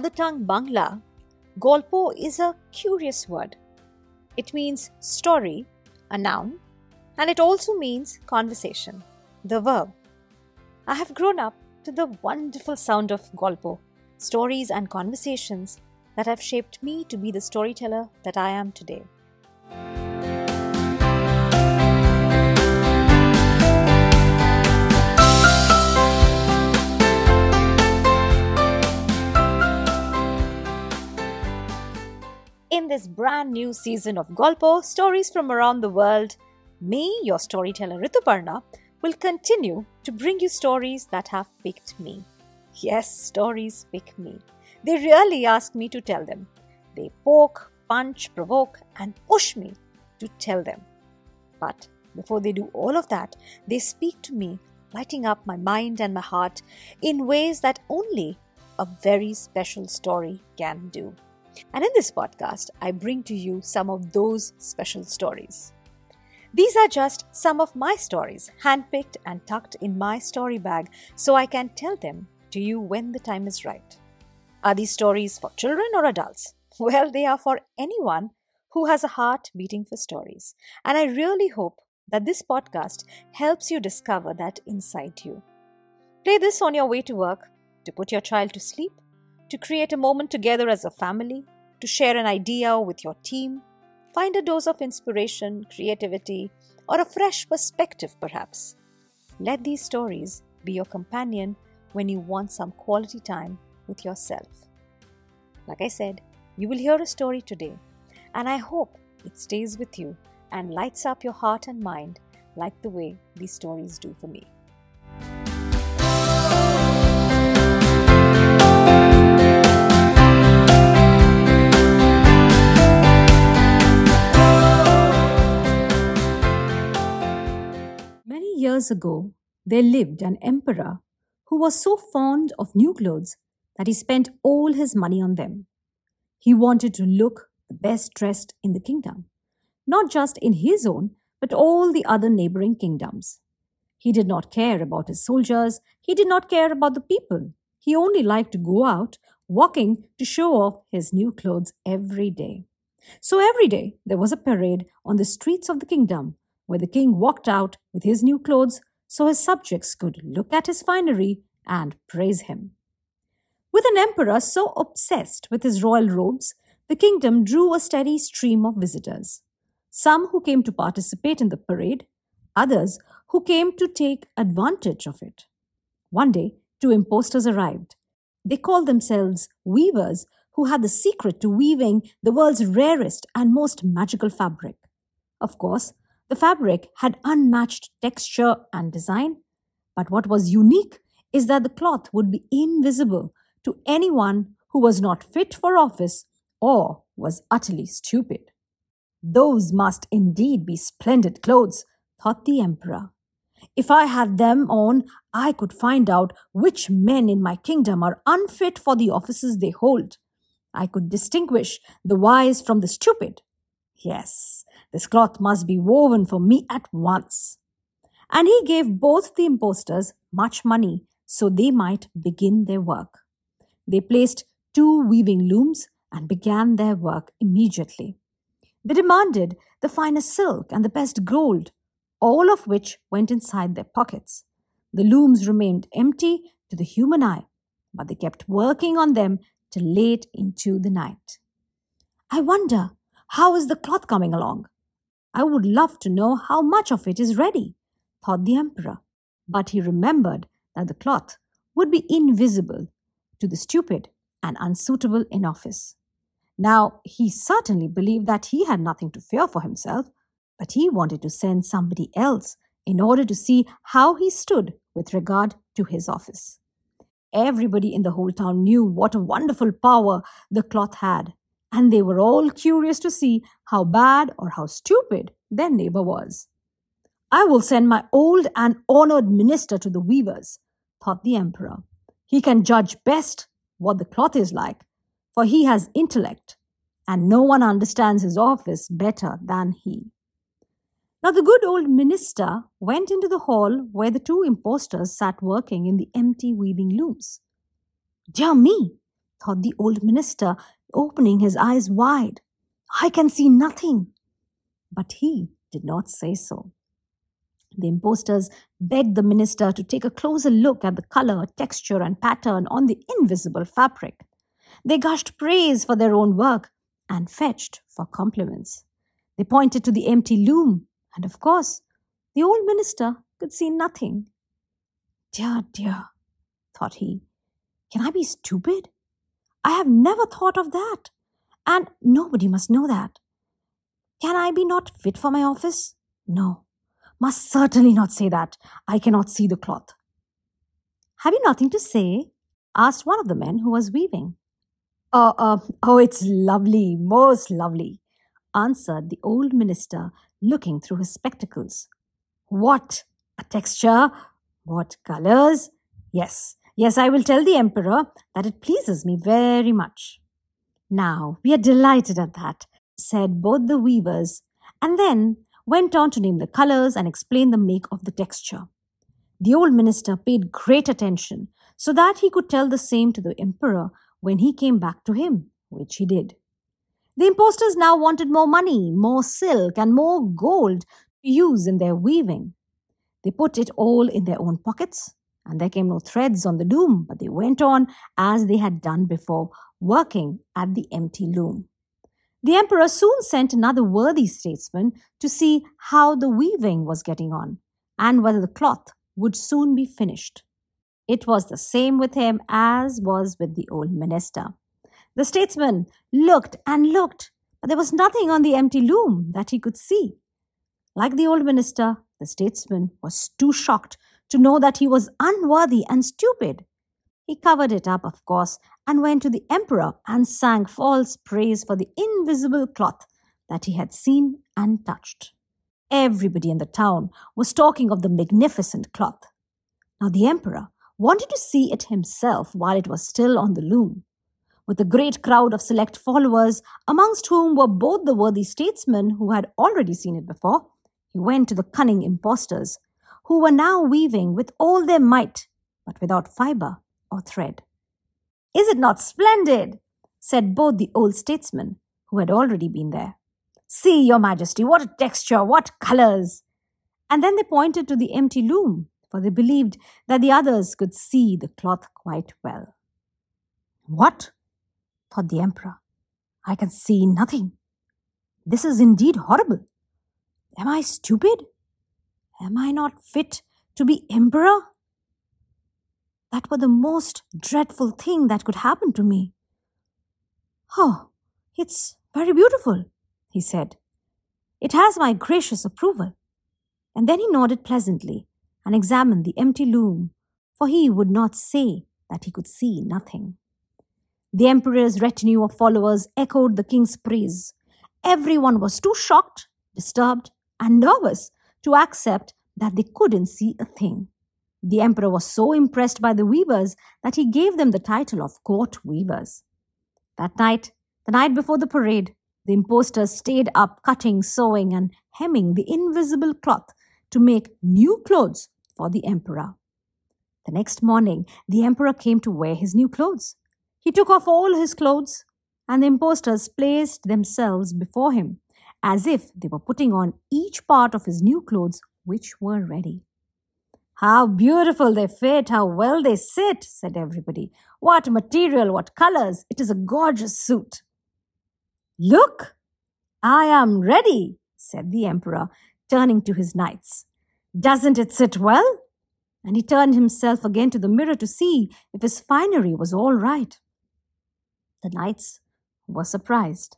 Mother tongue Bangla, Golpo is a curious word. It means story, a noun, and it also means conversation, the verb. I have grown up to the wonderful sound of Golpo, stories and conversations that have shaped me to be the storyteller that I am today. In this brand new season of Golpo, stories from around the world, me, your storyteller Rituparna, will continue to bring you stories that have picked me. Yes, stories pick me. They really ask me to tell them. They poke, punch, provoke, and push me to tell them. But before they do all of that, they speak to me, lighting up my mind and my heart in ways that only a very special story can do. And in this podcast, I bring to you some of those special stories. These are just some of my stories, handpicked and tucked in my story bag so I can tell them to you when the time is right. Are these stories for children or adults? Well, they are for anyone who has a heart beating for stories. And I really hope that this podcast helps you discover that inside you. Play this on your way to work, to put your child to sleep, to create a moment together as a family, to share an idea with your team, find a dose of inspiration, creativity, or a fresh perspective perhaps. Let these stories be your companion when you want some quality time with yourself. Like I said, you will hear a story today, and I hope it stays with you and lights up your heart and mind like the way these stories do for me. Ago, there lived an emperor who was so fond of new clothes that he spent all his money on them. He wanted to look the best dressed in the kingdom, not just in his own, but all the other neighboring kingdoms. He did not care about his soldiers, he did not care about the people. He only liked to go out walking to show off his new clothes every day. So every day there was a parade on the streets of the kingdom where the king walked out with his new clothes so his subjects could look at his finery and praise him. With an emperor so obsessed with his royal robes, the kingdom drew a steady stream of visitors. Some who came to participate in the parade, others who came to take advantage of it. One day, two impostors arrived. They called themselves weavers who had the secret to weaving the world's rarest and most magical fabric. Of course, the fabric had unmatched texture and design, but what was unique is that the cloth would be invisible to anyone who was not fit for office or was utterly stupid. Those must indeed be splendid clothes, thought the emperor. If I had them on, I could find out which men in my kingdom are unfit for the offices they hold. I could distinguish the wise from the stupid. Yes, this cloth must be woven for me at once. And he gave both the impostors much money so they might begin their work. They placed two weaving looms and began their work immediately. They demanded the finest silk and the best gold, all of which went inside their pockets. The looms remained empty to the human eye, but they kept working on them till late into the night. I wonder, how is the cloth coming along? I would love to know how much of it is ready, thought the emperor. But he remembered that the cloth would be invisible to the stupid and unsuitable in office. Now, he certainly believed that he had nothing to fear for himself, but he wanted to send somebody else in order to see how he stood with regard to his office. Everybody in the whole town knew what a wonderful power the cloth had, and they were all curious to see how bad or how stupid their neighbor was. I will send my old and honored minister to the weavers, thought the emperor. He can judge best what the cloth is like, for he has intellect, and no one understands his office better than he. Now the good old minister went into the hall where the two impostors sat working in the empty weaving looms. Dear me, thought the old minister, opening his eyes wide. I can see nothing. But he did not say so. The impostors begged the minister to take a closer look at the color, texture, and pattern on the invisible fabric. They gushed praise for their own work and fetched for compliments. They pointed to the empty loom, and of course, the old minister could see nothing. Dear, dear, thought he, can I be stupid? I have never thought of that, and nobody must know that. Can I be not fit for my office? No, must certainly not say that. I cannot see the cloth. Have you nothing to say? asked one of the men who was weaving. Oh, uh, oh, it's lovely, most lovely, answered the old minister, looking through his spectacles. What a texture! What colors! Yes, yes, I will tell the emperor that it pleases me very much. Now, we are delighted at that, said both the weavers, and then went on to name the colors and explain the make of the texture. The old minister paid great attention so that he could tell the same to the emperor when he came back to him, which he did. The impostors now wanted more money, more silk, and more gold to use in their weaving. They put it all in their own pockets, and there came no threads on the loom, but they went on as they had done before, working at the empty loom. The emperor soon sent another worthy statesman to see how the weaving was getting on, and whether the cloth would soon be finished. It was the same with him as was with the old minister. The statesman looked and looked, but there was nothing on the empty loom that he could see. Like the old minister, the statesman was too shocked to know that he was unworthy and stupid. He covered it up, of course, and went to the emperor and sang false praise for the invisible cloth that he had seen and touched. Everybody in the town was talking of the magnificent cloth. Now the emperor wanted to see it himself while it was still on the loom. With a great crowd of select followers, amongst whom were both the worthy statesmen who had already seen it before, he went to the cunning impostors, who were now weaving with all their might, but without fibre or thread. Is it not splendid? said both the old statesmen, who had already been there. See, your majesty, what a texture, what colours! And then they pointed to the empty loom, for they believed that the others could see the cloth quite well. What? thought the emperor. I can see nothing. This is indeed horrible. Am I stupid? Am I not fit to be emperor? That were the most dreadful thing that could happen to me. Oh, it's very beautiful, he said. It has my gracious approval. And then he nodded pleasantly and examined the empty loom, for he would not say that he could see nothing. The emperor's retinue of followers echoed the king's praise. Everyone was too shocked, disturbed, and nervous to accept that they couldn't see a thing. The emperor was so impressed by the weavers that he gave them the title of court weavers. That night, the night before the parade, the impostors stayed up cutting, sewing, and hemming the invisible cloth to make new clothes for the emperor. The next morning, the emperor came to wear his new clothes. He took off all his clothes, and the impostors placed themselves before him as if they were putting on each part of his new clothes, which were ready. How beautiful they fit, how well they sit, said everybody. What material, what colors. It is a gorgeous suit. Look, I am ready, said the emperor, turning to his knights. Doesn't it sit well? And he turned himself again to the mirror to see if his finery was all right. The knights were surprised.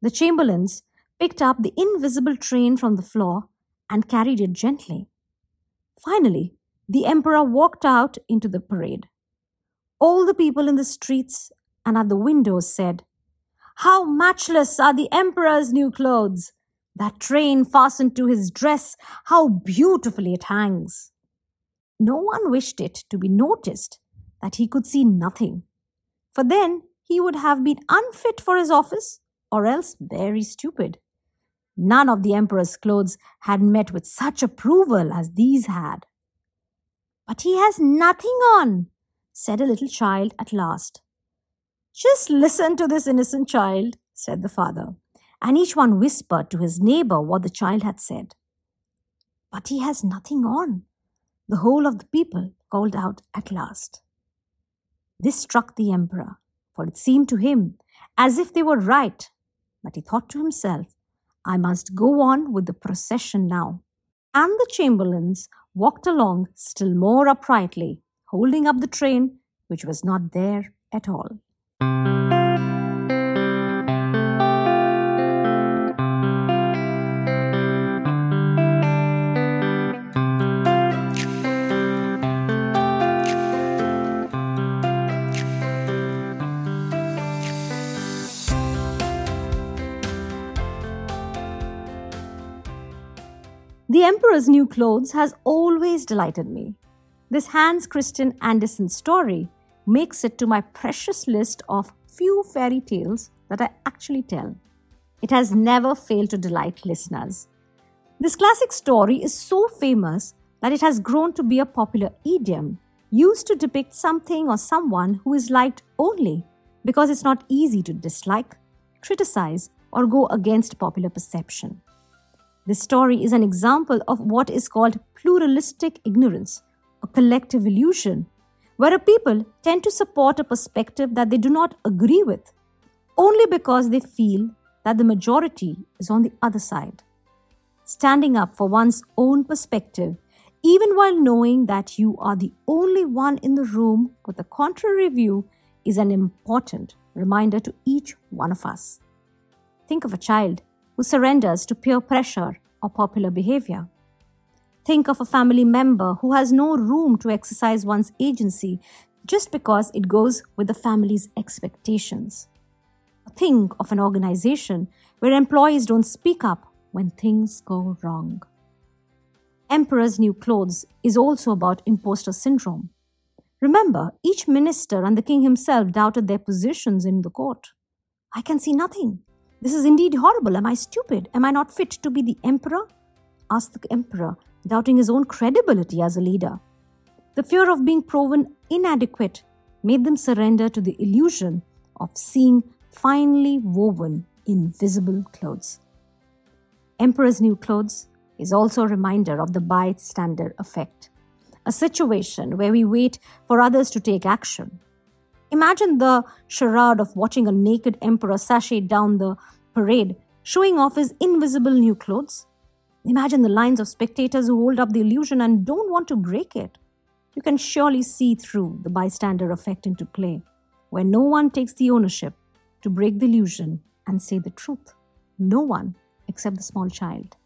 The chamberlains picked up the invisible train from the floor and carried it gently. Finally, the emperor walked out into the parade. All the people in the streets and at the windows said, How matchless are the emperor's new clothes! That train fastened to his dress, how beautifully it hangs! No one wished it to be noticed that he could see nothing, for then he would have been unfit for his office or else very stupid. None of the emperor's clothes had met with such approval as these had. But he has nothing on, said a little child at last. Just listen to this innocent child, said the father, and each one whispered to his neighbor what the child had said. But he has nothing on, the whole of the people called out at last. This struck the emperor, for it seemed to him as if they were right. But he thought to himself, I must go on with the procession now. And the chamberlains walked along still more uprightly, holding up the train, which was not there at all. The Emperor's New Clothes has always delighted me. This Hans Christian Andersen story makes it to my precious list of few fairy tales that I actually tell. It has never failed to delight listeners. This classic story is so famous that it has grown to be a popular idiom used to depict something or someone who is liked only because it's not easy to dislike, criticize, or go against popular perception. This story is an example of what is called pluralistic ignorance, a collective illusion, where a people tend to support a perspective that they do not agree with only because they feel that the majority is on the other side. Standing up for one's own perspective, even while knowing that you are the only one in the room with a contrary view, is an important reminder to each one of us. Think of a child who surrenders to peer pressure or popular behavior. Think of a family member who has no room to exercise one's agency just because it goes with the family's expectations. Think of an organization where employees don't speak up when things go wrong. Emperor's New Clothes is also about imposter syndrome. Remember, each minister and the king himself doubted their positions in the court. I can see nothing. This is indeed horrible. Am I stupid? Am I not fit to be the emperor? asked the emperor, doubting his own credibility as a leader. The fear of being proven inadequate made them surrender to the illusion of seeing finely woven invisible clothes. Emperor's New Clothes is also a reminder of the bystander effect, a situation where we wait for others to take action. Imagine the charade of watching a naked emperor sashay down the parade, showing off his invisible new clothes. Imagine the lines of spectators who hold up the illusion and don't want to break it. You can surely see through the bystander effect into play, where no one takes the ownership to break the illusion and say the truth. No one except the small child.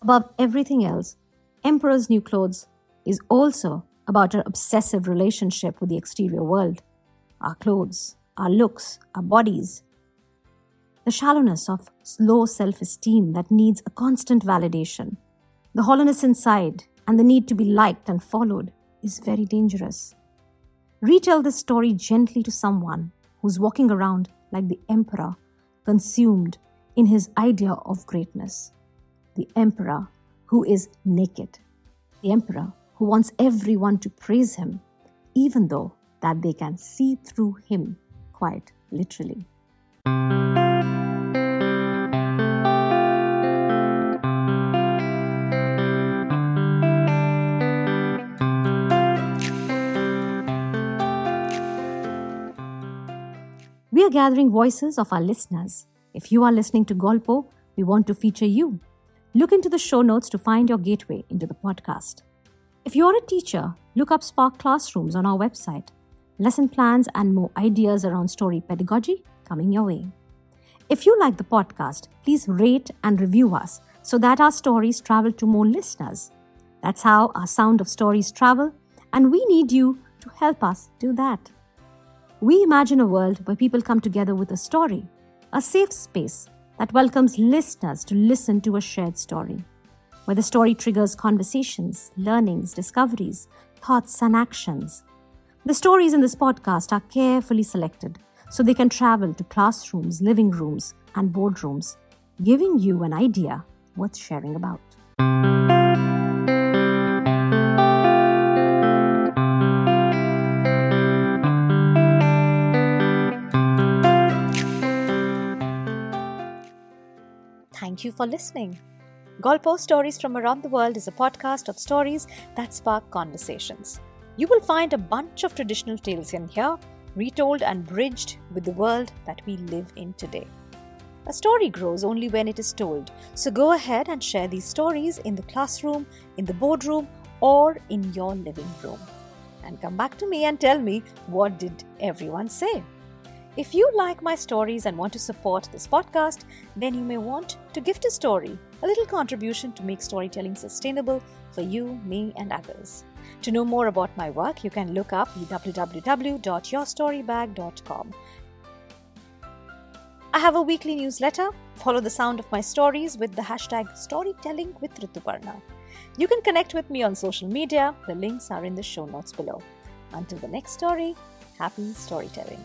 Above everything else, Emperor's New Clothes is also about our obsessive relationship with the exterior world our clothes, our looks, our bodies, the shallowness of low self esteem that needs a constant validation, the hollowness inside, and the need to be liked and followed is very dangerous. Retell this story gently to someone who's walking around like the emperor, consumed in his idea of greatness. The emperor who is naked. The emperor who wants everyone to praise him, even though that they can see through him quite literally. We are gathering voices of our listeners. If you are listening to Golpo, we want to feature you. Look into the show notes to find your gateway into the podcast. If you're a teacher, look up Spark Classrooms on our website. Lesson plans and more ideas around story pedagogy coming your way. If you like the podcast, please rate and review us so that our stories travel to more listeners. That's how our sound of stories travel, and we need you to help us do that. We imagine a world where people come together with a story, a safe space that welcomes listeners to listen to a shared story, where the story triggers conversations, learnings, discoveries, thoughts, and actions. The stories in this podcast are carefully selected so they can travel to classrooms, living rooms, and boardrooms, giving you an idea worth sharing about. Thank you for listening. Golpo Stories from Around the World is a podcast of stories that spark conversations. You will find a bunch of traditional tales in here, retold and bridged with the world that we live in today. A story grows only when it is told, so go ahead and share these stories in the classroom, in the boardroom, or in your living room. And come back to me and tell me what did everyone say? If you like my stories and want to support this podcast, then you may want to gift a story, a little contribution to make storytelling sustainable for you, me, and others. To know more about my work, you can look up www.yourstorybag.com. I have a weekly newsletter. Follow the sound of my stories with the hashtag storytelling with Rituparna. You can connect with me on social media. The links are in the show notes below. Until the next story, happy storytelling.